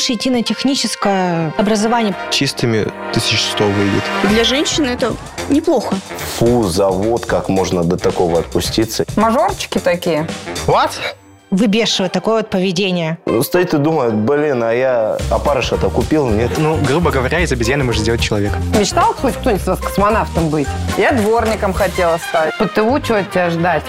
лучше идти на техническое образование. Чистыми 1100 выйдет. Для женщины это неплохо. Фу, завод, как можно до такого отпуститься. Мажорчики такие. What? Выбешивает такое вот поведение. Ну, стоит и думает, блин, а я опарыша-то купил, нет? Ну, грубо говоря, из обезьяны можно сделать человека. Мечтал хоть кто-нибудь из вас космонавтом быть? Я дворником хотела стать. По ТУ что от тебя ждать?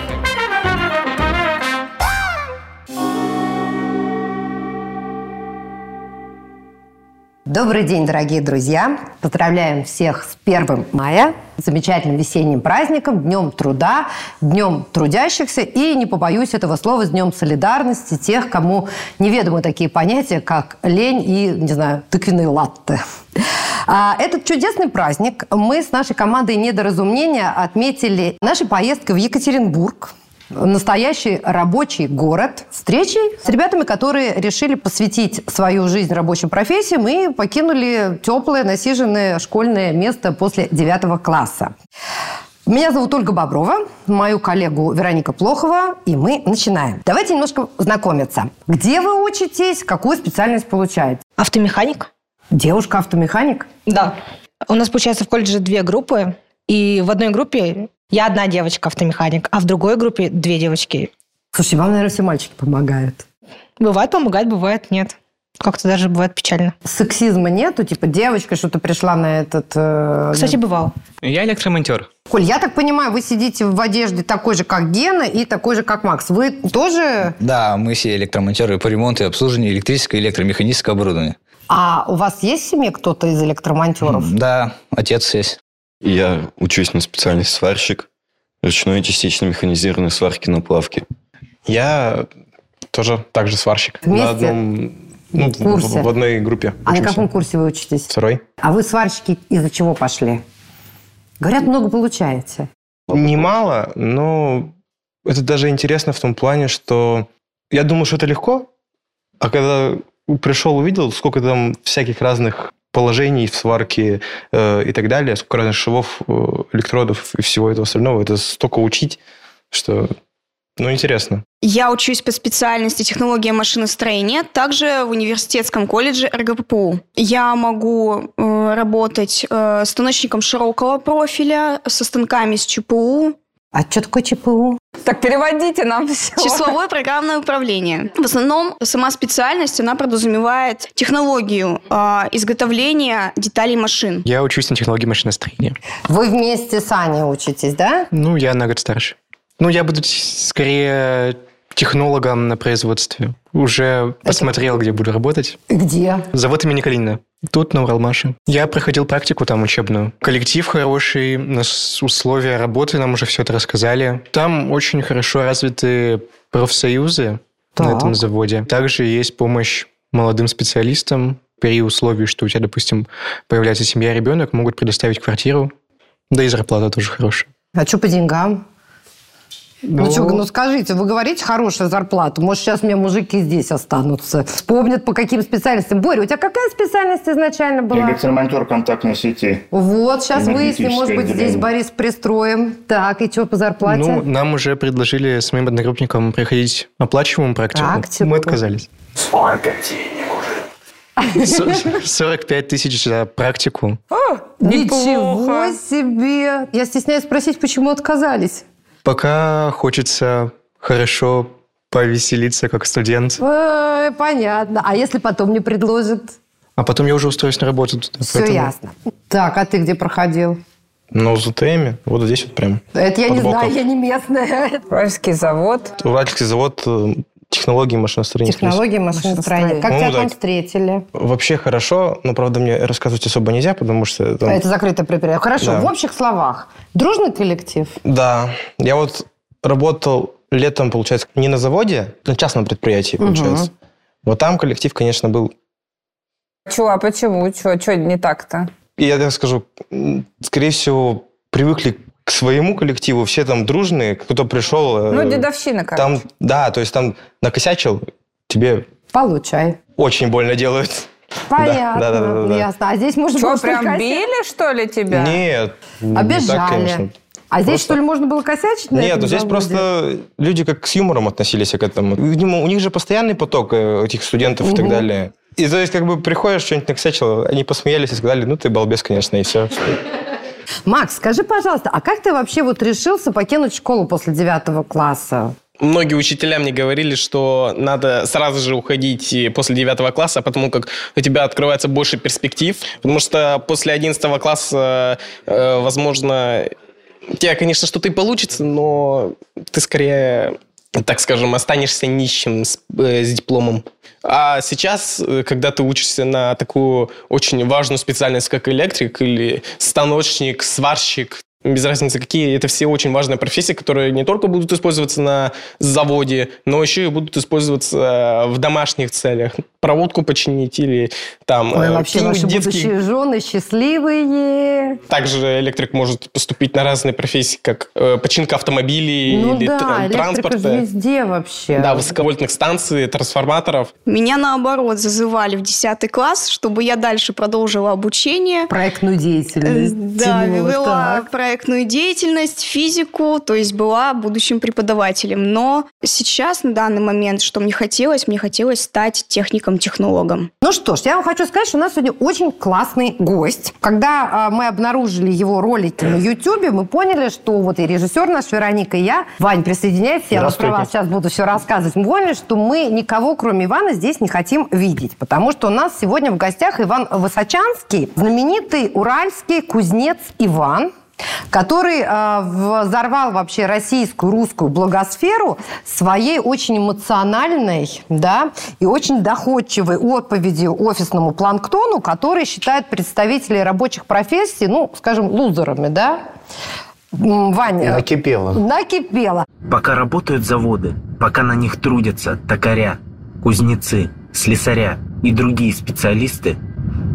Добрый день, дорогие друзья! Поздравляем всех с 1 мая, замечательным весенним праздником, Днем труда, Днем трудящихся и, не побоюсь этого слова, с Днем солидарности тех, кому неведомы такие понятия, как лень и, не знаю, тыквенные латте. А, Этот чудесный праздник мы с нашей командой «Недоразумения» отметили нашей поездкой в Екатеринбург, настоящий рабочий город, встречей с ребятами, которые решили посвятить свою жизнь рабочим профессиям и покинули теплое, насиженное школьное место после девятого класса. Меня зовут Ольга Боброва, мою коллегу Вероника Плохова, и мы начинаем. Давайте немножко знакомиться. Где вы учитесь, какую специальность получаете? Автомеханик? Девушка-автомеханик? Да. У нас, получается, в колледже две группы. И в одной группе я одна девочка-автомеханик, а в другой группе две девочки. Слушай, вам, наверное, все мальчики помогают. Бывает помогает, бывает нет. Как-то даже бывает печально. Сексизма нету? Типа девочка что-то пришла на этот... э, Кстати, бывал. Я электромонтер. Коль, я так понимаю, вы сидите в одежде такой же, как Гена, и такой же, как Макс. Вы тоже... Да, мы все электромонтеры по ремонту и обслуживанию электрического и электромеханического оборудования. А у вас есть в семье кто-то из электромонтеров? Да, отец есть. Я учусь на специальность сварщик, ручной и частично механизированной сварки на плавке. Я тоже также сварщик. Вместе? На одном, ну, курсе? в, в одной группе. А на учимся. каком курсе вы учитесь? Второй. А вы сварщики из-за чего пошли? Говорят, много получаете. Немало, но это даже интересно в том плане, что я думал, что это легко, а когда пришел, увидел, сколько там всяких разных положений в сварке э, и так далее, сколько разных швов, э, электродов и всего этого остального, это столько учить, что, ну, интересно. Я учусь по специальности технология машиностроения, также в университетском колледже РГППУ. Я могу э, работать э, станочником широкого профиля, со станками с ЧПУ, А что такое ЧПУ? Так переводите нам все. числовое программное управление. В основном сама специальность, она подразумевает технологию э, изготовления деталей машин. Я учусь на технологии машиностроения. Вы вместе с Аней учитесь, да? Ну, я на год старше. Ну, я буду скорее технологом на производстве. Уже посмотрел, где буду работать. Где? Завод имени Калинина. Тут, на Уралмаше. Я проходил практику там учебную. Коллектив хороший, нас условия работы, нам уже все это рассказали. Там очень хорошо развиты профсоюзы на Так. этом заводе. Также есть помощь молодым специалистам при условии, что у тебя, допустим, появляется семья, ребенок, могут предоставить квартиру. Да и зарплата тоже хорошая. А что по деньгам? Ну, Ну, что, ну скажите, вы говорите хорошая зарплата. Может, сейчас мне мужики здесь останутся. Вспомнят, по каким специальностям. Боря, у тебя какая специальность изначально была? Электромонтер контактной сети. Вот, сейчас выясним, может быть, здесь отделение. Борис пристроим. Так, и что по зарплате? Ну, нам уже предложили с моим одногруппником проходить оплачиваемую практику. Практику. Мы отказались. С- 45 тысяч за практику. Ничего себе! Я стесняюсь спросить, почему отказались. Пока хочется хорошо повеселиться как студент. Ой, понятно. А если потом не предложат? А потом я уже устроюсь на работу туда. Все поэтому- ясно. Так, а ты где проходил? Ну, в ЗТМе. Вот здесь вот прям. Это я не боком. знаю, я не местная. Уральский завод. Уральский завод технологий машиностроения. Технологии машиностроения. Как Ну, тебя да. там встретили? Вообще хорошо, но, правда, мне рассказывать особо нельзя, потому что... там- А Это закрытое предприятие. Хорошо, Да. в общих словах. Дружный коллектив? Да, я вот работал летом, получается, не на заводе, на частном предприятии, получается. Вот там коллектив, конечно, был... Чего, а почему? Чего, что не так-то? И я так скажу, скорее всего, привыкли к своему коллективу, все там дружные, кто-то пришел... э, Ну, дедовщина, короче. Там, да, то есть там накосячил, тебе Получай. очень больно делают. Понятно, да, да, да, да. ясно. А здесь можно Что, было прям только- били, что ли, тебя? Нет, не так, Обижали. конечно. А здесь, Просто- что ли, можно было косячить? на Нет, этом ну здесь заводе? просто люди как с юмором относились к этому. Видимо, у них же постоянный поток э, этих студентов и так далее. И то есть, как бы приходишь, что-нибудь накосячил, они посмеялись и сказали, ну ты балбес, конечно, и все. Макс, скажи, пожалуйста, а как ты вообще вот решился покинуть школу после девятого класса? Многие учителя мне говорили, что надо сразу же уходить после 9 класса, потому как у тебя открывается больше перспектив. Потому что после 11 класса, э, возможно, у тебя, конечно, что-то и получится, но ты скорее, так скажем, останешься нищим с, э, с дипломом. А сейчас, э, когда ты учишься на такую очень важную специальность, как электрик или станочник, сварщик, без разницы какие, это все очень важные профессии, которые не только будут использоваться на заводе, но еще и будут использоваться в домашних целях. Проводку починить или там Ой, э, вообще наши детские... будущие жены счастливые. Также электрик может поступить на разные профессии, как э, починка автомобилей Ну или да, электрика транспорта. же везде вообще. Да, высоковольтных станций, трансформаторов. Меня, наоборот, зазывали в 10 класс, чтобы я дальше продолжила обучение. Проектную деятельность. Да, тянула, вела так. проектную деятельность, физику, то есть была будущим преподавателем. Но сейчас, на данный момент, что мне хотелось, мне хотелось стать техником-технологом. Ну что ж, я вам хочу сказать, что у нас сегодня очень классный гость. Когда а, мы обнаружили его ролики на YouTube, мы поняли, что вот и режиссер наш Вероника, и я, Вань, присоединяйтесь, я вот про вас сейчас буду все рассказывать. Мы поняли, что мы никого, кроме Ивана, здесь не хотим видеть, потому что у нас сегодня в гостях Иван Высочанский, знаменитый уральский кузнец Иван, который э, взорвал вообще российскую, русскую благосферу своей очень эмоциональной, да, и очень доходчивой отповедью офисному планктону, который считает представителей рабочих профессий, ну, скажем, лузерами, да. Ваня, Накипело. накипело. Пока работают заводы, пока на них трудятся токаря, кузнецы, слесаря и другие специалисты,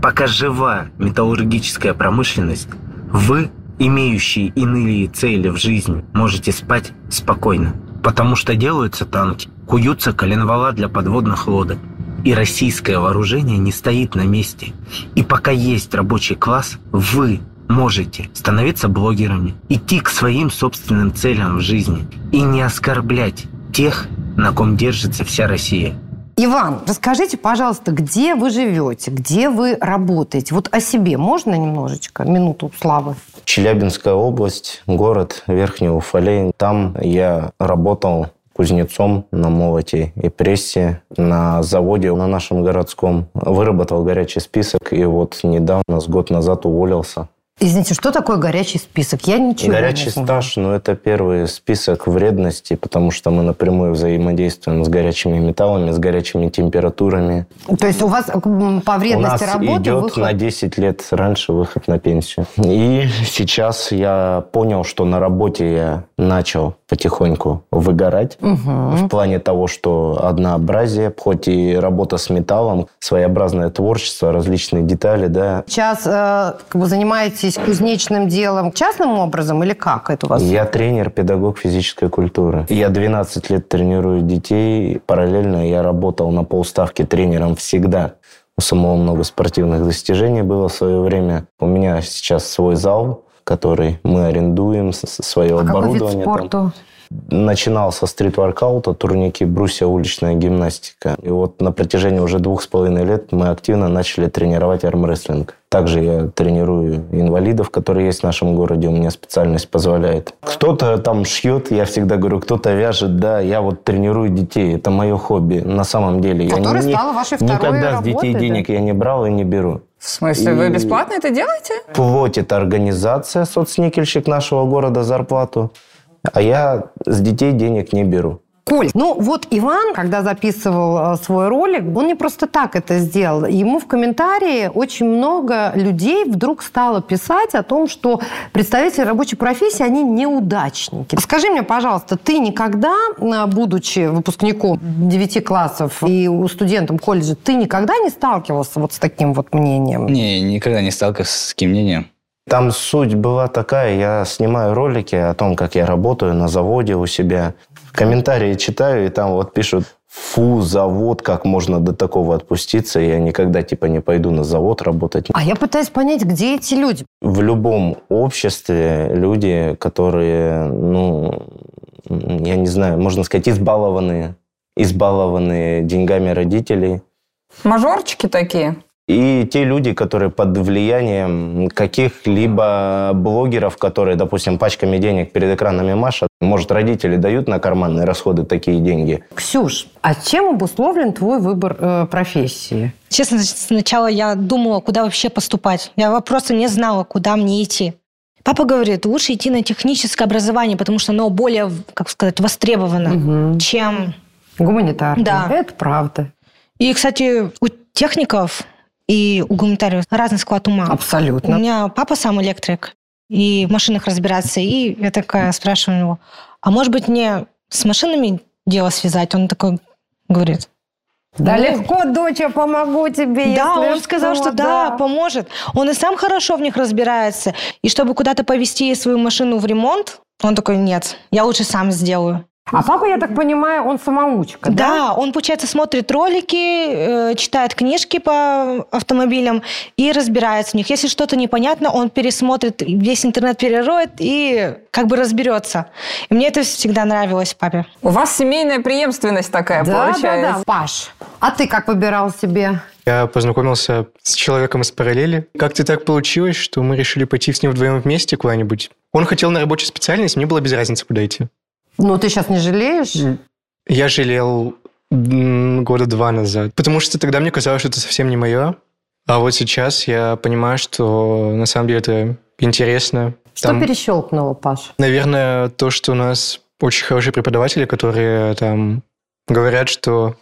пока жива металлургическая промышленность, вы, имеющие иные цели в жизни, можете спать спокойно. Потому что делаются танки, куются коленвала для подводных лодок. И российское вооружение не стоит на месте. И пока есть рабочий класс, вы можете становиться блогерами, идти к своим собственным целям в жизни и не оскорблять тех, на ком держится вся Россия. Иван, расскажите, пожалуйста, где вы живете, где вы работаете? Вот о себе можно немножечко? Минуту славы. Челябинская область, город Верхний Уфалей. Там я работал кузнецом на молоте и прессе на заводе на нашем городском. Выработал горячий список и вот недавно, с год назад уволился. Извините, что такое горячий список? Я ничего Горячий не знаю. стаж, ну, это первый список вредности, потому что мы напрямую взаимодействуем с горячими металлами, с горячими температурами. То есть у вас по У вредности нас работы идет выход- на 10 лет раньше выход на пенсию. И сейчас я понял, что на работе я начал потихоньку выгорать. Мгм. В плане того, что однообразие, хоть и работа с металлом, своеобразное творчество, различные детали, да. Сейчас э, как бы занимаетесь кузнечным делом частным образом или как это у вас? Я тренер, педагог физической культуры. Я 12 лет тренирую детей. Параллельно я работал на полставки тренером всегда. У самого много спортивных достижений было в свое время. У меня сейчас свой зал, который мы арендуем, свое А какой вид оборудование. спорта? Начинал со стрит-воркаута, турники, брусья, уличная гимнастика. И вот на протяжении уже двух с половиной лет мы активно начали тренировать армрестлинг. Также я тренирую инвалидов, которые есть в нашем городе. У меня специальность позволяет. Кто-то там шьет, я всегда говорю, кто-то вяжет. Да, я вот тренирую детей. Это мое хобби. На самом деле. Которое я не- стало вашей второй Никогда с детей работой, да? денег я не брал и не беру. В смысле, вы И- бесплатно это делаете? Платит организация, соцникельщик нашего города зарплату. А я с детей денег не беру. Коль, ну вот Иван, когда записывал э, свой ролик, он не просто так это сделал. Ему в комментарии очень много людей вдруг стало писать о том, что представители рабочей профессии, они неудачники. Скажи мне, пожалуйста, ты никогда, э, будучи выпускником 9 классов и у студентом колледжа, ты никогда не сталкивался вот с таким вот мнением? Не, никогда не сталкивался с таким мнением. Там суть была такая, я снимаю ролики о том, как я работаю на заводе у себя. Комментарии читаю, и там вот пишут, фу, завод, как можно до такого отпуститься, я никогда, типа, не пойду на завод работать. А я пытаюсь понять, где эти люди? В любом обществе люди, которые, ну, я не знаю, можно сказать, избалованные, избалованные деньгами родителей. Мажорчики такие? И те люди, которые под влиянием каких-либо блогеров, которые, допустим, пачками денег перед экранами машут, может, родители дают на карманные расходы такие деньги. Ксюш, а чем обусловлен твой выбор э, профессии? Честно, сначала я думала, куда вообще поступать. Я просто не знала, куда мне идти. Папа говорит, лучше идти на техническое образование, потому что оно более, как сказать, востребовано, Угу. чем... Гуманитарное. Да. Это правда. И, кстати, у техников и у гуманитариев разный склад ума. Абсолютно. У меня папа сам электрик, и в машинах разбирается. И я такая спрашиваю у него, а может быть мне с машинами дело связать? Он такой говорит, Да Ну, легко, дочь, я помогу тебе. Да, он сказал, что да, поможет. Он и сам хорошо в них разбирается. И чтобы куда-то повезти свою машину в ремонт, он такой, нет, я лучше сам сделаю. А папа, я так понимаю, он самоучка, да? Да, он, получается, смотрит ролики, э, читает книжки по автомобилям и разбирается в них. Если что-то непонятно, он пересмотрит, весь интернет перероет и как бы разберется. И мне это всегда нравилось папе. У вас семейная преемственность такая Да, да, получается. да. Паш, а ты как выбирал себе? Я познакомился с человеком из параллели. Как-то так получилось, что мы решили пойти с ним вдвоем вместе куда-нибудь. Он хотел на рабочую специальность, мне было без разницы, куда идти. Ну, ты сейчас не жалеешь? Я жалел года два назад, потому что тогда мне казалось, что это совсем не мое. А вот сейчас я понимаю, что на самом деле это интересно. Что Там, перещелкнуло, Паш? Наверное, то, что у нас очень хорошие преподаватели, которые там говорят, что...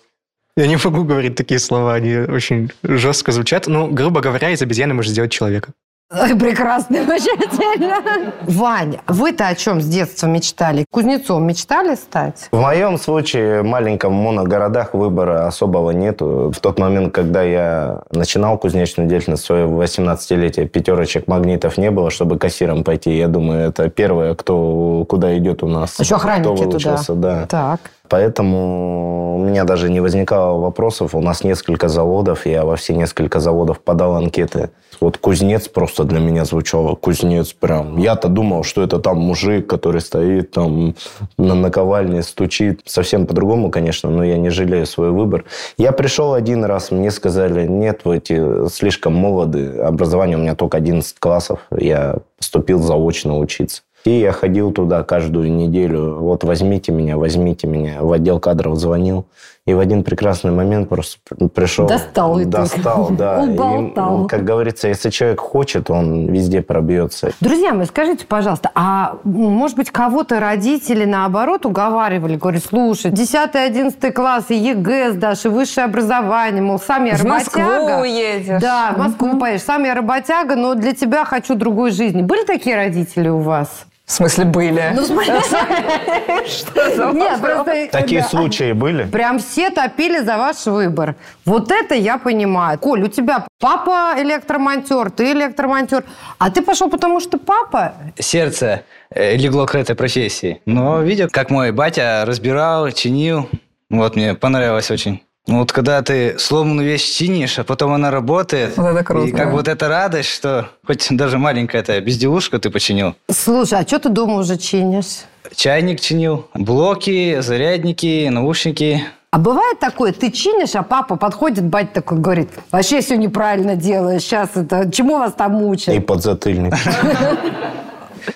Я не могу говорить такие слова, они очень жестко звучат. Ну, грубо говоря, из обезьяны можно сделать человека. Ой, прекрасно, замечательно. Вань, вы-то о чем с детства мечтали? Кузнецом мечтали стать? В моем случае, в маленьком моногородах выбора особого нету. В тот момент, когда я начинал кузнечную деятельность, свое 18-летие, пятерочек магнитов не было, чтобы кассиром пойти. Я думаю, это первое, кто куда идет у нас. Еще охранники кто туда. да. Так. Поэтому у меня даже не возникало вопросов. У нас несколько заводов, я во все несколько заводов подал анкеты. Вот кузнец просто для меня звучало. Кузнец прям. Я-то думал, что это там мужик, который стоит там на наковальне, стучит. Совсем по-другому, конечно, но я не жалею свой выбор. Я пришел один раз, мне сказали, нет, вы эти слишком молоды. Образование у меня только 11 классов. Я поступил заочно учиться. И я ходил туда каждую неделю. Вот возьмите меня, возьмите меня. В отдел кадров звонил. И в один прекрасный момент просто пришел. Достал и. Достал, да. И, Уболтал. как говорится, если человек хочет, он везде пробьется. Друзья мои, скажите, пожалуйста, а может быть кого-то родители наоборот уговаривали, говорят, слушай, 10-11 класс, и ЕГЭ сдашь, и высшее образование, мол, сам я В Москву работяга. уедешь. Да, в Москву поедешь, сам я работяга, но для тебя хочу другой жизни. Были такие родители у вас? В смысле были? Ну, смотри. Что за Нет, вопрос? просто... Такие да. случаи были? Прям все топили за ваш выбор. Вот это я понимаю. Коль, у тебя папа электромонтер, ты электромонтер. А ты пошел потому, что папа? Сердце э, легло к этой профессии. Но видел, как мой батя разбирал, чинил. Вот мне понравилось очень. Ну вот когда ты сломанную вещь чинишь, а потом она работает. Вот это круто. И как вот эта радость, что хоть даже маленькая эта безделушка ты починил. Слушай, а что ты дома уже чинишь? Чайник чинил, блоки, зарядники, наушники. А бывает такое, ты чинишь, а папа подходит, батя такой говорит, вообще все неправильно делаешь, сейчас это, чему вас там И мучают? подзатыльник.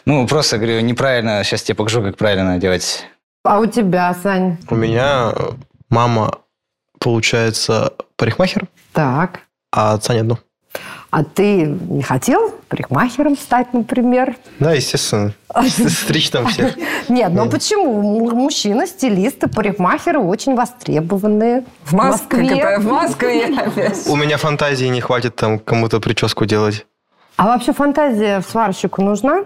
Ну, просто говорю, неправильно, сейчас тебе покажу, как правильно делать. А у тебя, Сань? У меня э, мама, получается, парикмахер, Так. а отца нет. ну. А ты не хотел парикмахером стать, например? Да, естественно. Стричь там всех. Нет, ну почему? Мужчины, стилисты, парикмахеры очень востребованные. В Москве. В Москве опять. У меня фантазии не хватит там кому-то прическу делать. А вообще фантазия сварщику нужна?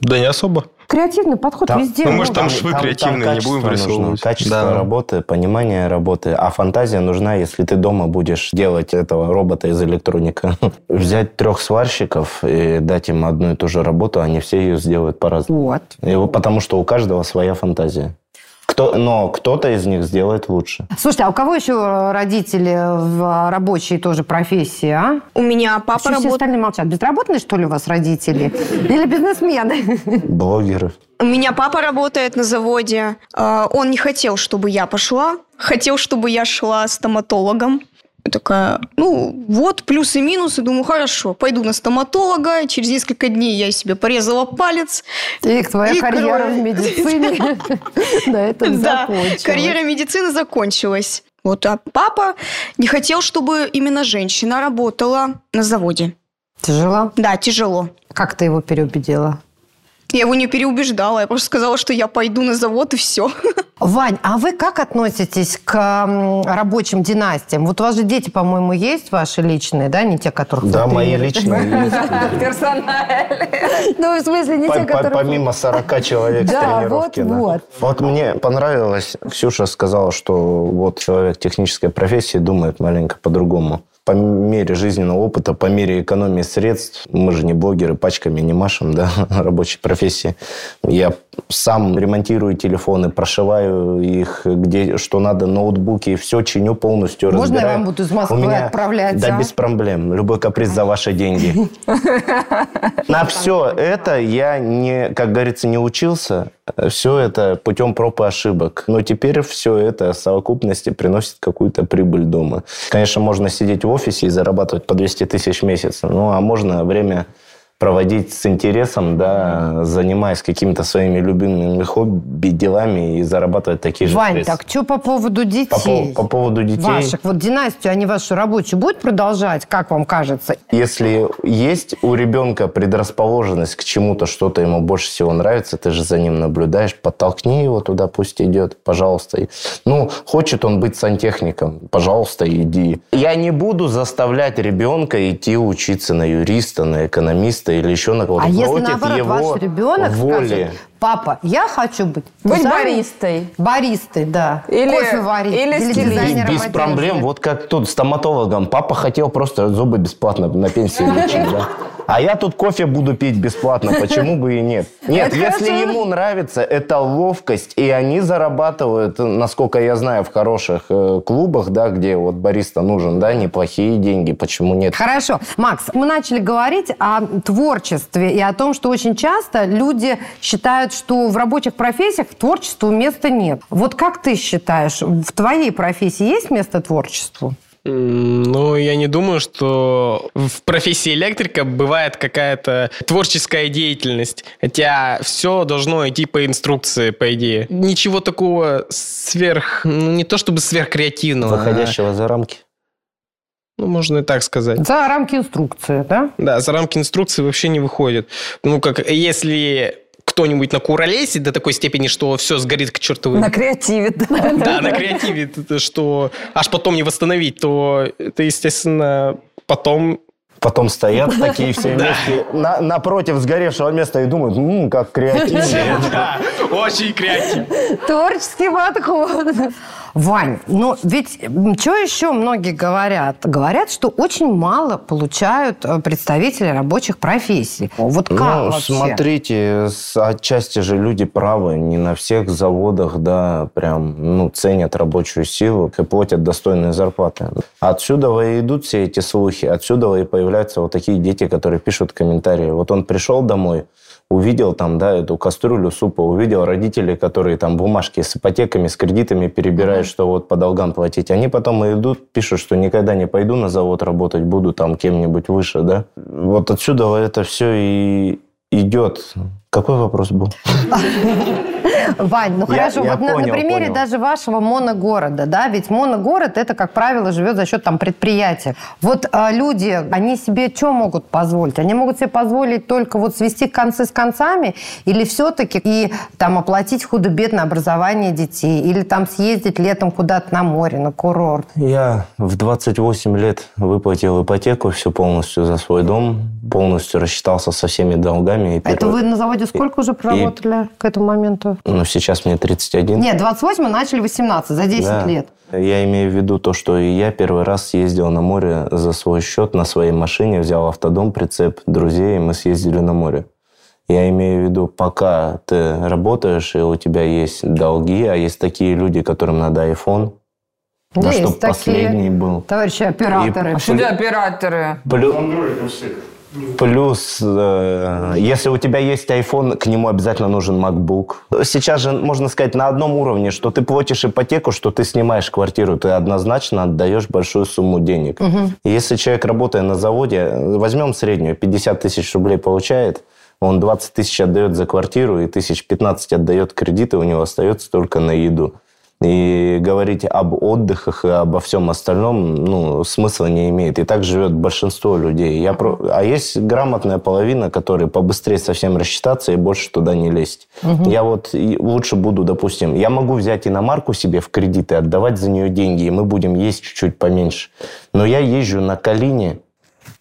Да не особо. Креативный подход Там- везде. Ну, нужен. может, там швы креативные, не будем нужно, вырисовывать. Качество Да. работы, понимание работы. А фантазия нужна, если ты дома будешь делать этого робота из электроника. Взять трех сварщиков и дать им одну и ту же работу, они все ее сделают по-разному. Вот. И вот потому что у каждого своя фантазия. Кто, но кто-то из них сделает лучше. Слушайте, а у кого еще родители в рабочей тоже профессии, а? У меня папа Что все работает... остальные молчат? Безработные, что ли, у вас родители? Или бизнесмены? Блогеры. У меня папа работает на заводе. А, Он не хотел, чтобы я пошла. Хотел, чтобы я шла стоматологом. Такая, ну, вот, плюсы и минусы. Думаю, хорошо, пойду на стоматолога. Через несколько дней я себе порезала палец. И твоя И карьера кровь. в медицине на этом закончилась. карьера медицины закончилась. Вот, а папа не хотел, чтобы именно женщина работала на заводе. Тяжело? Да, тяжело. Как ты его переубедила? Я его не переубеждала, я просто сказала, что я пойду на завод и все. Вань, а вы как относитесь к рабочим династиям? Вот у вас же дети, по-моему, есть ваши личные, да, не те, которых Да, вы мои личные есть. Ну, в смысле, не те, которые... Помимо 40 человек с Да, тренировки. вот, да. вот. Вот мне понравилось, Ксюша сказала, что вот человек технической профессии думает маленько по-другому. По мере жизненного опыта, по мере экономии средств, мы же не блогеры, пачками не машем, да, рабочей профессии. Я сам ремонтирую телефоны, прошиваю их, где что надо, ноутбуки, все чиню полностью, Можно я разбираю. вам буду из У Москвы меня- отправлять, Да, а? без проблем. Любой каприз за ваши деньги. На все это я не, как говорится, не учился. Все это путем проб и ошибок. Но теперь все это в совокупности приносит какую-то прибыль дома. Конечно, можно сидеть в офисе и зарабатывать по 200 тысяч в месяц. Ну, а можно время проводить с интересом, да, занимаясь какими-то своими любимыми хобби, делами и зарабатывать такие же Вань, средства. так что по поводу По, детей? пов- по поводу детей... Ваших, вот династию, они вашу рабочую будут продолжать, как вам кажется? Если есть у ребенка предрасположенность к чему-то, что-то ему больше всего нравится, ты же за ним наблюдаешь, подтолкни его туда, пусть идет, пожалуйста. Ну, хочет он быть сантехником, пожалуйста, иди. Я не буду заставлять ребенка идти учиться на юриста, на экономиста или еще на кого-то. А если Против наоборот его ваш ребенок воли. скажет, папа, я хочу быть... Быть дизайнером». баристой. Баристой, да. Или- Кофе варить. или стилистом. дизайнером Без одежды. проблем. Вот как тут стоматологом. Папа хотел просто зубы бесплатно на пенсии лечить, да? А я тут кофе буду пить бесплатно. Почему бы и нет? Нет, Это если хорошо. ему нравится, это ловкость. И они зарабатывают, насколько я знаю, в хороших э, клубах, да, где вот бариста нужен, да, неплохие деньги. Почему нет? Хорошо. Макс, мы начали говорить о творчестве и о том, что очень часто люди считают, что в рабочих профессиях творчеству места нет. Вот как ты считаешь, в твоей профессии есть место творчеству? Ну, я не думаю, что в профессии электрика бывает какая-то творческая деятельность. Хотя все должно идти по инструкции, по идее. Ничего такого сверх... Ну, не то чтобы сверхкреативного. а, Выходящего за рамки. Ну, можно и так сказать. За рамки инструкции, да? Да, за рамки инструкции вообще не выходит. Ну, как если кто-нибудь накуролесит до такой степени, что все сгорит к чертовой... На креативе. да. На креативе, что аж потом не восстановить, то это, естественно, потом... Потом стоят такие все вместе на- напротив сгоревшего места и думают, «М, как креативно. Да, очень креативно. Творческий подход. Вань, ну ведь что еще многие говорят? Говорят, что очень мало получают э, представители рабочих профессий. Вот как Ну, вообще? смотрите, отчасти же люди правы. Не на всех заводах, да, прям, ну, ценят рабочую силу и платят достойные зарплаты. Отсюда и идут все эти слухи, отсюда и появляются вот такие дети, которые пишут комментарии. Вот он пришел домой, увидел там, да, эту кастрюлю супа, увидел родителей, которые там бумажки с ипотеками, с кредитами перебирают, что вот по долгам платить. Они потом идут, пишут, что никогда не пойду на завод работать, буду там кем-нибудь выше, да. Вот отсюда это все и идет. Какой вопрос был? Вань, ну Я- хорошо, я вот на- на, понял, примере понял. даже вашего моногорода, да, ведь моногород это, как правило, живет за счет там предприятия. Вот а, люди, они себе что могут позволить? Они могут себе позволить только вот свести концы с концами или все-таки и там оплатить худо-бедно образование детей или там съездить летом куда-то на море, на курорт? Я в 28 лет выплатил ипотеку всю полностью за свой дом, полностью рассчитался со всеми долгами. И Это вы на заводе сколько уже проработали к этому моменту? Ну, сейчас мне 31. Нет, 28 мы начали 18, за 10 Да. лет. Я имею в виду то, что и я первый раз съездил на море за свой счет на своей машине, взял автодом, прицеп друзей, и мы съездили на море. Я имею в виду, пока ты работаешь, и у тебя есть долги, а есть такие люди, которым надо iPhone, Есть чтобы такие. последний был. Товарищи операторы. А что операторы? Плю- Плюс, э, если у тебя есть iPhone, к нему обязательно нужен MacBook. Сейчас же, можно сказать, на одном уровне, что ты платишь ипотеку, что ты снимаешь квартиру, ты однозначно отдаешь большую сумму денег. И Если человек, работая на заводе, возьмем среднюю, 50 тысяч рублей получает, он 20 тысяч отдает за квартиру и тысяч 15 отдает кредиты, у него остается только на еду. И говорить об отдыхах и обо всем остальном, ну, смысла не имеет. И так живет большинство людей. Я про... А есть грамотная половина, которые побыстрее совсем рассчитаться и больше туда не лезть. Я вот лучше буду, допустим, я могу взять иномарку себе в кредит и отдавать за нее деньги, и мы будем есть чуть-чуть поменьше. Но я езжу на Калине,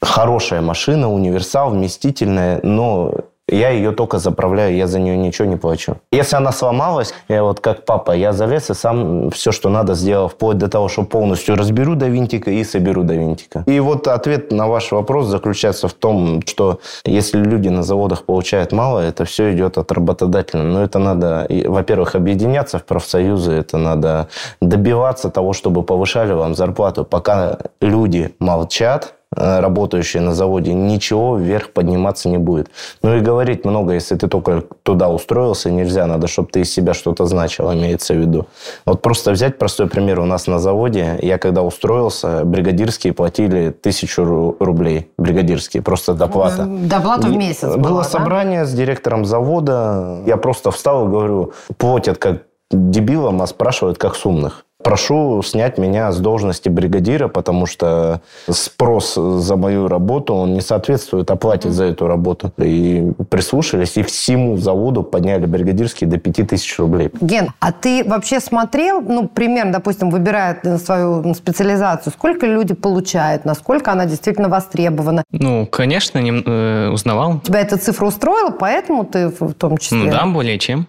хорошая машина, универсал, вместительная, но я ее только заправляю, я за нее ничего не плачу. Если она сломалась, я вот как папа, я залез и сам все, что надо, сделал, вплоть до того, что полностью разберу до винтика и соберу до винтика. И вот ответ на ваш вопрос заключается в том, что если люди на заводах получают мало, это все идет от работодателя. Но это надо, во-первых, объединяться в профсоюзы, это надо добиваться того, чтобы повышали вам зарплату. Пока люди молчат, работающие на заводе, ничего вверх подниматься не будет. Ну и говорить много, если ты только туда устроился, нельзя. Надо, чтобы ты из себя что-то значил, имеется в виду. Вот просто взять простой пример. У нас на заводе, я когда устроился, бригадирские платили тысячу ру- рублей. Бригадирские, просто доплата. Доплата в месяц Было была, да? собрание с директором завода. Я просто встал и говорю, платят как дебилам, а спрашивают как с умных. Прошу снять меня с должности бригадира, потому что спрос за мою работу, он не соответствует оплате за эту работу. И прислушались, и всему заводу подняли бригадирские до 5000 рублей. Ген, а ты вообще смотрел, ну, примерно, допустим, выбирая э, свою специализацию, сколько люди получают, насколько она действительно востребована? Ну, конечно, нем- э, узнавал. Тебя эта цифра устроила, поэтому ты в в том числе... Ну да, более чем.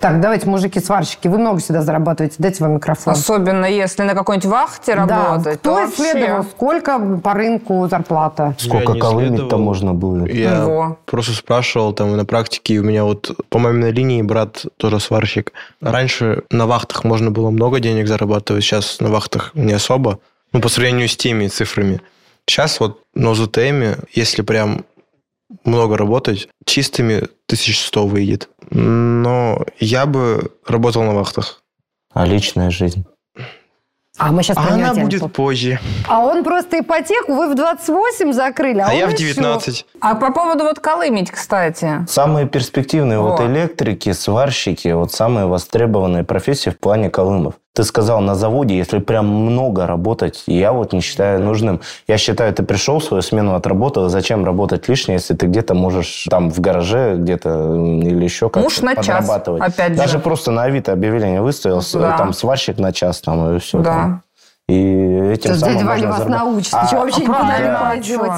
Так, давайте, мужики-сварщики, вы много всегда зарабатываете, дайте вам микрофон. Особенно если на какой-нибудь вахте Да, работать. то кто вообще. исследовал, сколько по рынку зарплата? Сколько колымить-то можно было? Я Ого. просто спрашивал там на практике, у меня вот по маминой линии брат тоже сварщик. Раньше на вахтах можно было много денег зарабатывать, сейчас на вахтах не особо, ну, по сравнению с теми цифрами. Сейчас вот на УЗТМ, если прям много работать, чистыми 1100 выйдет. Но я бы работал на вахтах. А личная жизнь? А мы сейчас А она тему. будет позже. А он просто ипотеку вы в 28 закрыли, а, А он я в еще- 19. А по поводу вот колымить, кстати. Самые перспективные вот Вот. электрики, сварщики, вот самые востребованные профессии в плане колымов. Ты сказал, на заводе, если прям много работать, я вот не считаю нужным. Я считаю, ты пришел, свою смену отработал, зачем работать лишнее, если ты где-то можешь там в гараже где-то или еще как-то Муж на час, опять же. Даже просто на Авито объявление выставил, Да. там сварщик на час, там и все. Да. И этим Сейчас самым дядя Ваня вас зарабатывать. научит. А- Чего вообще а никуда не правильно,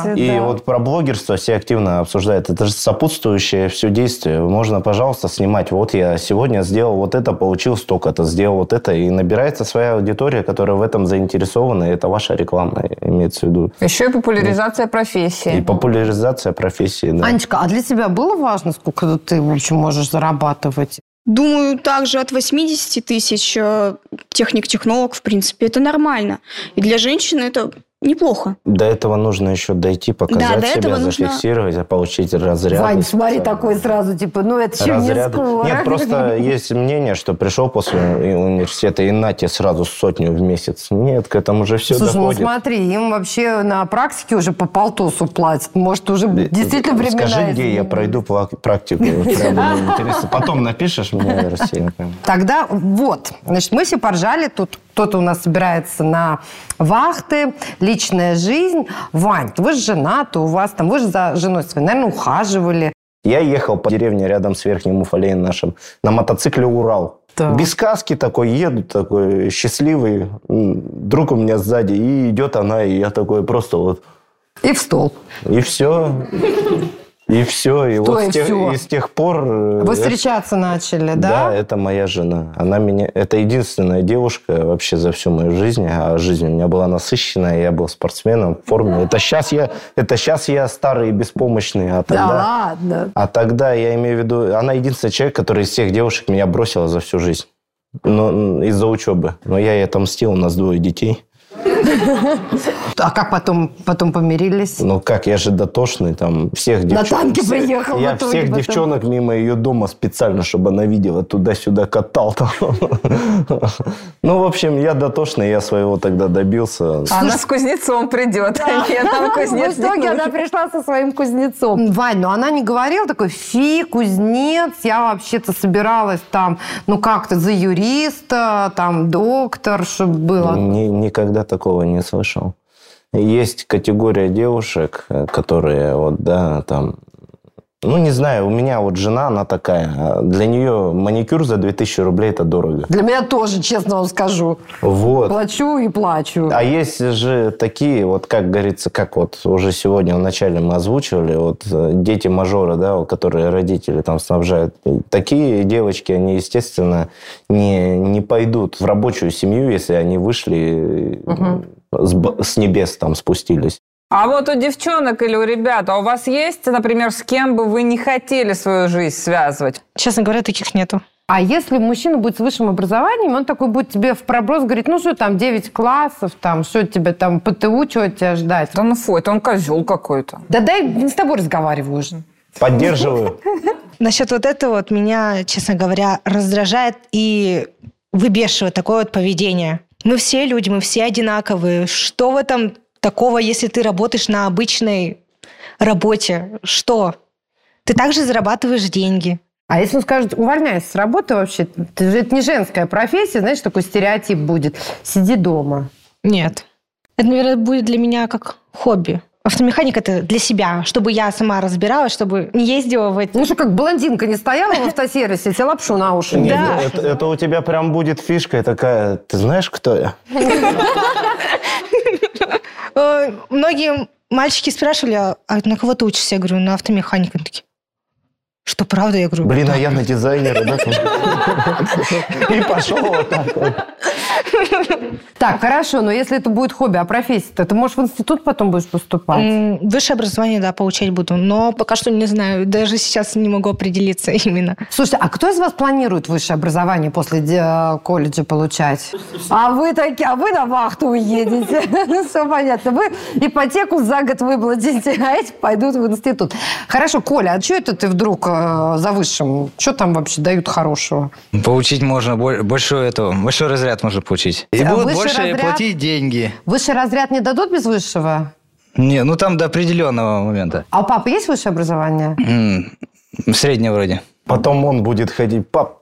пойдете. и да. вот про блогерство все активно обсуждают. Это же сопутствующее все действие. Можно, пожалуйста, снимать. Вот я сегодня сделал вот это, получил столько-то, сделал вот это. И набирается своя аудитория, которая в этом заинтересована. И это ваша реклама, имеется в виду. Еще и популяризация И профессии. популяризация профессии. Да. Анечка, а для тебя было важно, сколько ты, в общем, можешь зарабатывать? Думаю, также от 80 тысяч э, техник-технолог, в принципе, это нормально. И для женщины это неплохо. До этого нужно еще дойти, показать до себя, этого нужно- зафиксировать, получить разряд. Вань, смотри, такой сразу, типа, ну это еще не скоро. Нет, просто есть мнение, что пришел после университета и на тебе сразу сотню в месяц. Нет, к этому уже все Слушай, доходит. ну смотри, им вообще на практике уже по полтосу платят. Может, уже действительно времена Скажи, где я пройду практику. Потом напишешь мне, Россия. Тогда вот, значит, мы все поржали, тут кто-то у нас собирается на вахты, личная жизнь. Вань, вы же женаты, у вас там, вы же за женой своей, наверное, ухаживали. Я ехал по деревне рядом с Верхним Уфалеем нашим на мотоцикле «Урал». Так. Без каски такой еду, такой счастливый. Друг у меня сзади, и идет она, и я такой просто вот... И в стол. И все. И все, и Что вот и с тех, всё? и с тех пор... э, Вы это- встречаться начали, Да, да? это моя жена. Она меня... Это единственная девушка вообще за всю мою жизнь. А жизнь у меня была насыщенная, я был спортсменом в форме. Это сейчас я, это сейчас я старый и беспомощный. А Да тогда... ладно. А тогда я имею в виду, она единственный человек, который из всех девушек меня бросила за всю жизнь. Но м, из-за учебы. Но я ей отомстил, у нас двое детей. А как потом, потом помирились? Ну как, я же дотошный, там всех На девчонок... танке всех- приехал Я всех потом. девчонок мимо ее дома специально, чтобы она видела, туда-сюда катал. там. Ну, в общем, я дотошный, я своего тогда добился. А она с кузнецом придет. а нам В итоге она пришла со своим кузнецом. Вань, ну она не говорила такой, фи, кузнец, я вообще-то собиралась там, ну как-то за юриста, там доктор, чтобы было. Ни- никогда такого не слышал. Есть категория девушек, э, которые вот, да, там... Ну, не знаю, у меня вот жена, она такая. а Для нее маникюр за 2000 рублей – это дорого. Для меня тоже, честно вам скажу. Вот. Плачу и плачу. А есть же такие, вот как говорится, как вот уже сегодня вначале мы озвучивали, вот э, дети мажора, да, которые родители там снабжают. Такие девочки, они, естественно, не, не пойдут в рабочую семью, если они вышли э, с, с небес там спустились. А вот у девчонок или у ребят, а у вас есть, например, с кем бы вы не хотели свою жизнь связывать? Честно говоря, таких нету. А если мужчина будет с высшим образованием, он такой будет тебе в проброс говорить, ну что там, 9 классов, там, что тебе там, ПТУ, от тебя ждать? Да ну фу, это он козел какой-то. Да дай, не с тобой разговариваю уже. Поддерживаю. Насчет вот этого вот меня, честно говоря, раздражает и выбешивает такое вот поведение. Мы все люди, мы все одинаковые. Что в этом такого, если ты работаешь на обычной работе? Что? Ты также зарабатываешь деньги. А если он скажет, увольняйся с работы вообще, же- это не женская профессия, знаешь, такой стереотип будет. Сиди дома. Нет. Это, наверное, будет для меня как хобби. Автомеханик это для себя, чтобы я сама разбиралась, чтобы не ездила в эти... Ну что, как блондинка не стояла в автосервисе, тебе лапшу на уши. Нет, Да. Это, это у тебя прям будет фишка такая, ты знаешь, кто я? Э, Многие мальчики спрашивали, а на кого ты учишься? Я говорю, на автомеханика. Такие, что, правда? Я говорю, Блин, а я на дизайнера, да? И пошел вот так вот. Так, хорошо, но если это будет хобби, а профессия-то, ты можешь в институт потом будешь поступать? Высшее образование, да, получать буду, но пока что не знаю, даже сейчас не могу определиться именно. Слушайте, а кто из вас планирует высшее образование после де- колледжа получать? А вы такие, а вы на вахту уедете. Ну, все понятно. Вы ипотеку за год выплатите, а эти пойдут в институт. Хорошо, Коля, а что это ты вдруг э, за высшим? Что там вообще дают хорошего? Получить можно бо- большой этого, большой разряд можно получить. И А будут больше разряд? платить деньги. Высший разряд не дадут без высшего? Не, ну там до определенного момента. А у папы есть высшее образование? М, Среднее вроде. Потом он будет ходить, пап,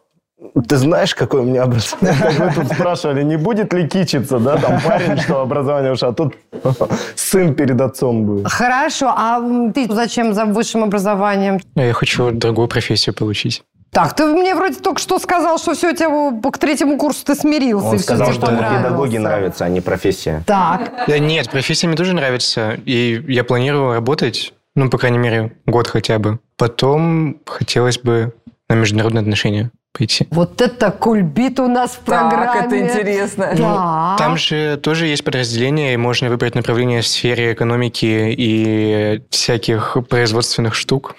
ты знаешь, какое у меня образование? Как вы тут спрашивали, не будет ли кичиться, да, там парень, что образование уж, а тут сын перед отцом будет. Хорошо, а ты зачем за высшим образованием? Я хочу другую профессию получить. Так, ты мне вроде только что сказал, что все, тебя к третьему курсу ты смирился. Он и сказал, тебе что ему педагоги нравятся, а не профессия. Так, Да нет, профессия мне тоже нравится, и я планирую работать, ну, по крайней мере, год хотя бы. Потом хотелось бы на международные отношения пойти. вот это кульбит у нас в программе. Так, это интересно. Да. Там же тоже есть подразделения, и можно выбрать направление в сфере экономики и всяких производственных штук.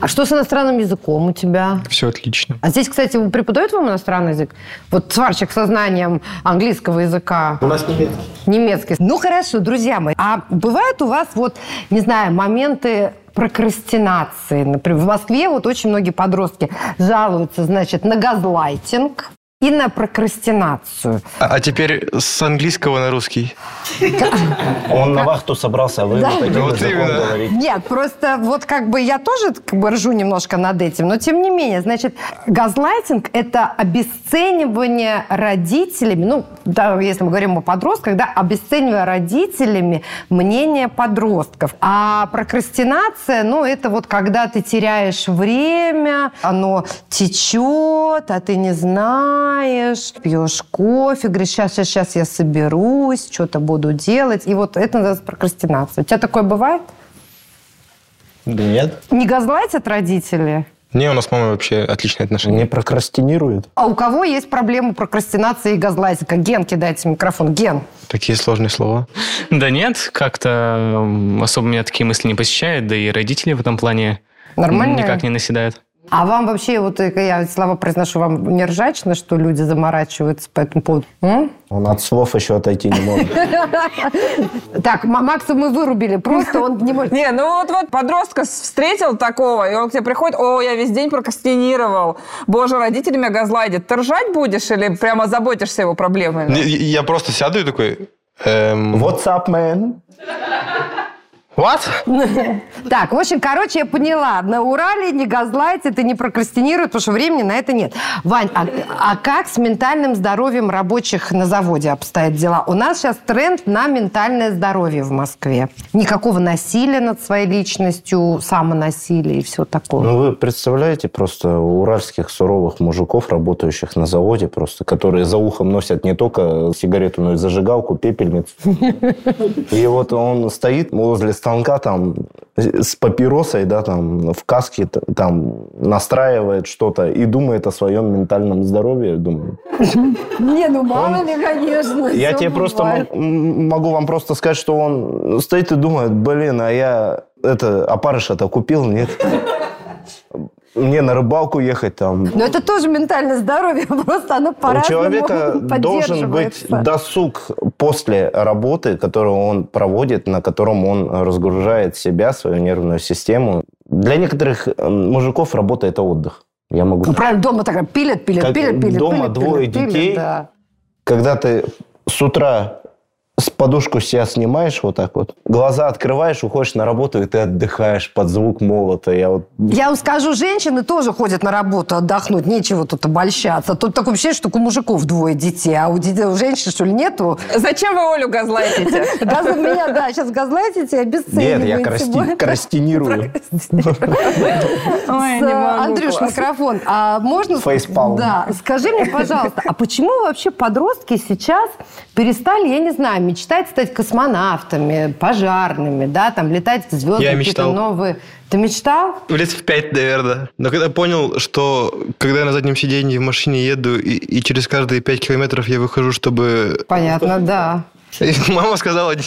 А что с иностранным языком у тебя? Все отлично. А здесь, кстати, преподают вам иностранный язык? Вот сварщик со знанием английского языка. У нас немецкий. Немецкий. Ну, хорошо, друзья мои. А бывают у вас, вот, не знаю, моменты прокрастинации? Например, в Москве вот очень многие подростки жалуются, значит, на газлайтинг и на прокрастинацию. А, а теперь с английского на русский. Он на вахту собрался, а вы Да. вот именно. говорите. Нет, просто вот как бы я тоже как бы ржу немножко над этим, но тем не менее, значит, газлайтинг – это обесценивание родителями, ну, да, если мы говорим о подростках, да, обесценивание родителями мнение подростков. А прокрастинация, ну, это вот когда ты теряешь время, оно течет, а ты не знаешь, пьешь кофе, говоришь, сейчас, сейчас, сейчас я соберусь, что-то буду делать. И вот это называется прокрастинация. У тебя такое бывает? Да нет. Не газлайтят родители? Не, у нас с мамой вообще отличные отношения. Не прокрастинирует. А у кого есть проблемы прокрастинации и газлайтинга? Ген, кидайте микрофон. Ген. Такие сложные слова. Да нет, как-то особо меня такие мысли не посещают, да и родители в этом плане Нормально? никак не наседают. А вам вообще, вот э, я слова произношу, вам не ржачно, что люди заморачиваются по этому поводу? М? Он от слов еще отойти не может. Так, Макса мы вырубили, просто он не может... Не, ну вот, вот подростка встретил такого, и он к тебе приходит, о, я весь день прокрастинировал. Боже, родители меня газлайтят. Ты ржать будешь или прямо заботишься его проблемами? Я просто сяду и такой... эм, What's up, man? What? Так, в общем, короче, я поняла. На Урале не газлайтят и не прокрастинируют, потому что времени на это нет. Вань, а, а как с ментальным здоровьем рабочих на заводе обстоят дела? У нас сейчас тренд на ментальное здоровье в Москве. Никакого насилия над своей личностью, самонасилия и все такое. Ну, вы представляете просто уральских суровых мужиков, работающих на заводе, просто, которые за ухом носят не только сигарету, но и зажигалку, пепельницу. И вот он стоит возле станка там с папиросой, да, там в каске, там настраивает что-то и думает о своем ментальном здоровье, думаю. Не, ну мало ли, конечно. Я тебе просто бывает. могу вам просто сказать, что он стоит и думает, блин, а я это опарыша-то купил, нет? Мне на рыбалку ехать там. Но это тоже ментальное здоровье, просто оно У по-разному человека должен быть досуг после работы, которую он проводит, на котором он разгружает себя, свою нервную систему. Для некоторых э, мужиков работа – это отдых. Я могу... Ну, правильно, дома так пилят, пилят, Как пилят, пилят. дома пилят, двое пилят, детей. пилят, да. Когда ты с утра с подушку себя снимаешь вот так вот, глаза открываешь, уходишь на работу, и ты отдыхаешь под звук молота. Я вот Я вам скажу, женщины тоже ходят на работу отдохнуть, нечего тут обольщаться. Тут такое ощущение, что у мужиков двое детей, а у, детей, у женщин, что ли, нету? Зачем вы Олю газлайтите? Газ меня, да, сейчас газлайтите, обесцениваете. Нет, я крастинирую. Андрюш, микрофон. А можно... Фейспалм. Да. Скажи мне, пожалуйста, а почему вообще подростки сейчас перестали, я не знаю, мечтать стать космонавтами, пожарными, да, там летать в звезды, Я какие-то мечтал. новые... Ты мечтал? Лет в пять, наверное. Но когда понял, что когда я на заднем сиденье в машине еду, и, и через каждые пять километров я выхожу, чтобы... Понятно, да. И Мама сказала, Не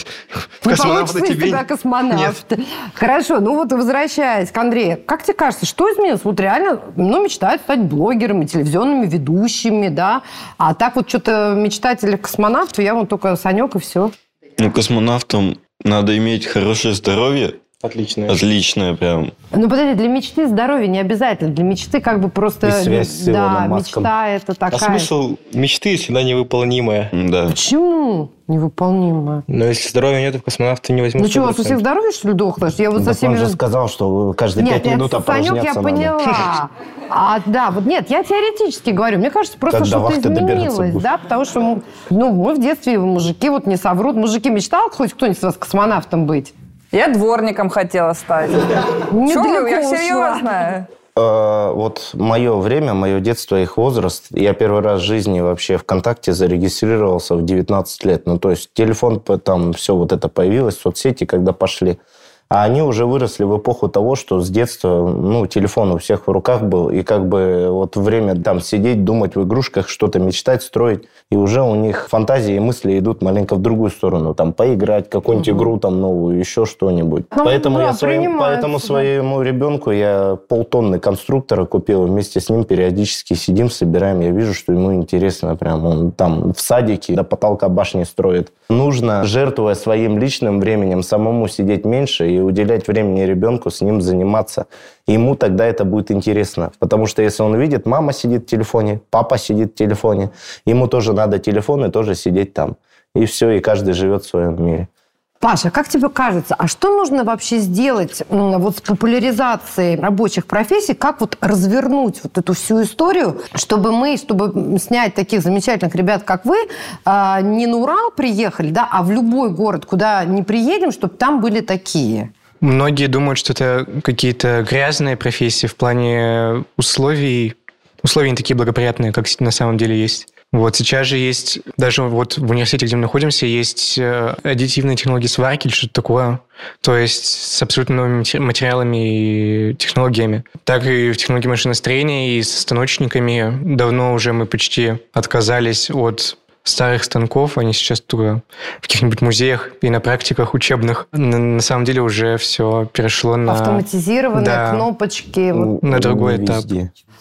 космонавта тебе... тебя космонавт. Хорошо, ну вот возвращаясь к Андрею. Как тебе кажется, что изменилось? Вот реально, ну, мечтают стать блогерами, телевизионными ведущими, да? А так вот что-то мечтатели космонавтов, я вон только Санек и все. Ну, космонавтам надо иметь хорошее здоровье. Отлично. Отличное прям. Ну, подожди, для мечты здоровье не обязательно. Для мечты как бы просто... И связь с да, Маском. мечта это А такая... смысл мечты всегда невыполнимая. Да. Почему невыполнимо? Но если здоровья нет, в космонавты не возьмут. Ну что, у вас у 100%. всех здоровье, что ли, дохло? Я вот Так совсем... он же сказал, что каждые Нет, пять нет, минут Санек, опорожняться я надо. поняла. А, да, вот нет, я теоретически говорю. Мне кажется, просто что-то изменилось, да, потому что, м, ну, мы в детстве мужики вот не соврут. Мужики мечтал хоть кто-нибудь из вас космонавтом быть? Я дворником хотела стать. Недалеко вы, я серьезно. Э, Вот мое время, мое детство, их возраст. Я первый раз в жизни вообще ВКонтакте зарегистрировался в 19 лет. Ну, то есть телефон, там все вот это появилось, соцсети, когда пошли. А они уже выросли в эпоху того, что с детства, ну, телефон у всех в руках был, и как бы вот время там сидеть, думать в игрушках, что-то мечтать, строить, и уже у них фантазии и мысли идут маленько в другую сторону, там, поиграть, какую-нибудь игру там новую, еще что-нибудь. Ну, поэтому да, я своим, поэтому да. своему ребенку я полтонны конструктора купил, вместе с ним периодически сидим, собираем, я вижу, что ему интересно, прям он там в садике до потолка башни строит. Нужно, жертвуя своим личным временем, самому сидеть меньше и уделять времени ребенку, с ним заниматься. Ему тогда это будет интересно. Потому что если он видит, мама сидит в телефоне, папа сидит в телефоне, ему тоже надо телефон и тоже сидеть там. И все, и каждый живет в своем мире. Паша, как тебе кажется, а что нужно вообще сделать вот с популяризацией рабочих профессий, как вот развернуть вот эту всю историю, чтобы мы, чтобы снять таких замечательных ребят, как вы, а, не на Урал приехали, да, а в любой город, куда не приедем, чтобы там были такие? Многие думают, что это какие-то грязные профессии в плане условий. Условия не такие благоприятные, как на самом деле есть. Вот сейчас же есть, даже вот в университете, где мы находимся, есть э, аддитивные технологии сварки или что-то такое. То есть с абсолютно новыми матери- материалами и технологиями. Так и в технологии машиностроения и с станочниками. Давно уже мы почти отказались от старых станков, они сейчас только в каких-нибудь музеях и на практиках учебных. На, на самом деле уже все перешло на... Автоматизированные Да. кнопочки. вот. На другой этап.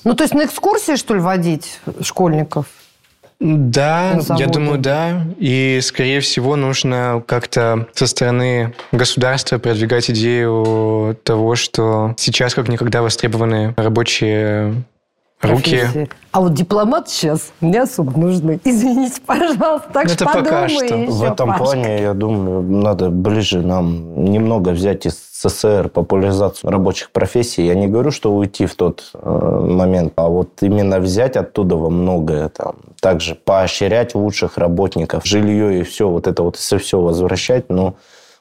Ну, то есть на экскурсии, что ли, водить школьников? Да, я думаю, да. И, скорее всего, нужно как-то со стороны государства продвигать идею того, что сейчас как никогда востребованы рабочие руки. А вот дипломат сейчас не особо нужны. Извините, пожалуйста. Так Это что пока подумай что. еще, В этом Пашка. плане, я думаю, надо ближе нам немного взять из СССР популяризацию рабочих профессий. Я не говорю, что уйти в тот э, момент, а вот именно взять оттуда во многое. Там, также поощрять лучших работников, жилье и все, вот это вот все, все возвращать. Но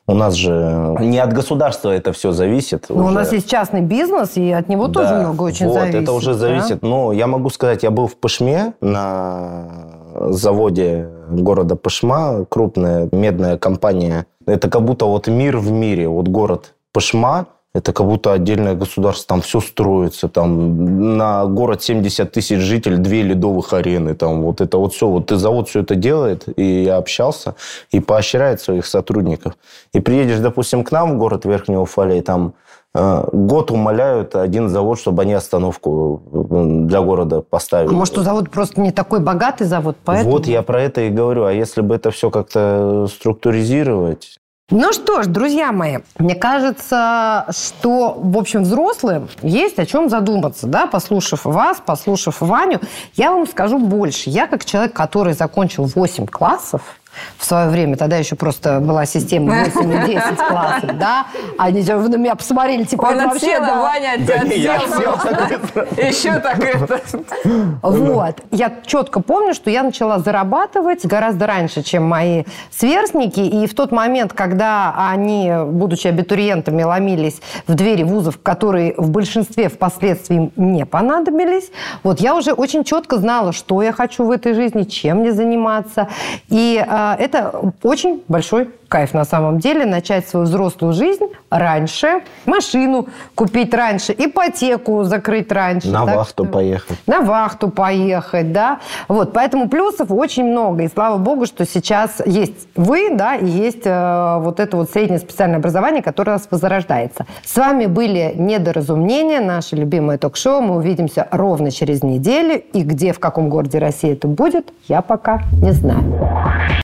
у нас же не от государства это все зависит. Но у уже. нас есть частный бизнес, и от него тоже Да, много очень вот, зависит. это уже да? зависит. Но я могу сказать, я был в Пышме на заводе города Пышма, крупная медная компания. Это как будто вот мир в мире. Вот город Пышма, это как будто отдельное государство, там все строится, там на город 70 тысяч жителей, две ледовых арены, там вот это вот все, вот и завод все это делает, и я общался, и поощряет своих сотрудников. И приедешь, допустим, к нам в город Верхнего Уфалия, и там э, год умоляют один завод, чтобы они остановку э, для города поставили. А Может, у завода просто не такой богатый завод, поэтому... Вот я про это и говорю. А если бы это все как-то структуризировать, Ну что ж, друзья мои, мне кажется, что, в общем, взрослым есть о чем задуматься, да, послушав вас, послушав Ваню. Я вам скажу больше. Я, как человек, который закончил 8 классов, в свое время, тогда еще просто была система 8 и 10 классов, да, они на меня посмотрели, типа, Он это от вообще, да. Ваня от Да не, я отсел. Еще так это. Вот. Я четко помню, что я начала зарабатывать гораздо раньше, чем мои сверстники. И в тот момент, когда они, будучи абитуриентами, ломились в двери вузов, которые в большинстве впоследствии им не понадобились, вот я уже очень четко знала, что я хочу в этой жизни, чем мне заниматься. И э, это очень большой кайф на самом деле, начать свою взрослую жизнь раньше, машину купить раньше, ипотеку закрыть раньше. на Так вахту что- поехать. на вахту поехать, да. Вот, поэтому плюсов очень много. И слава богу, что сейчас есть вы, да, и есть э, вот это вот среднее специальное образование, которое у нас возрождается. с вами были «Недоразумения», наше любимое ток-шоу. Мы увидимся ровно через неделю. И где, в каком городе России это будет, я пока не знаю.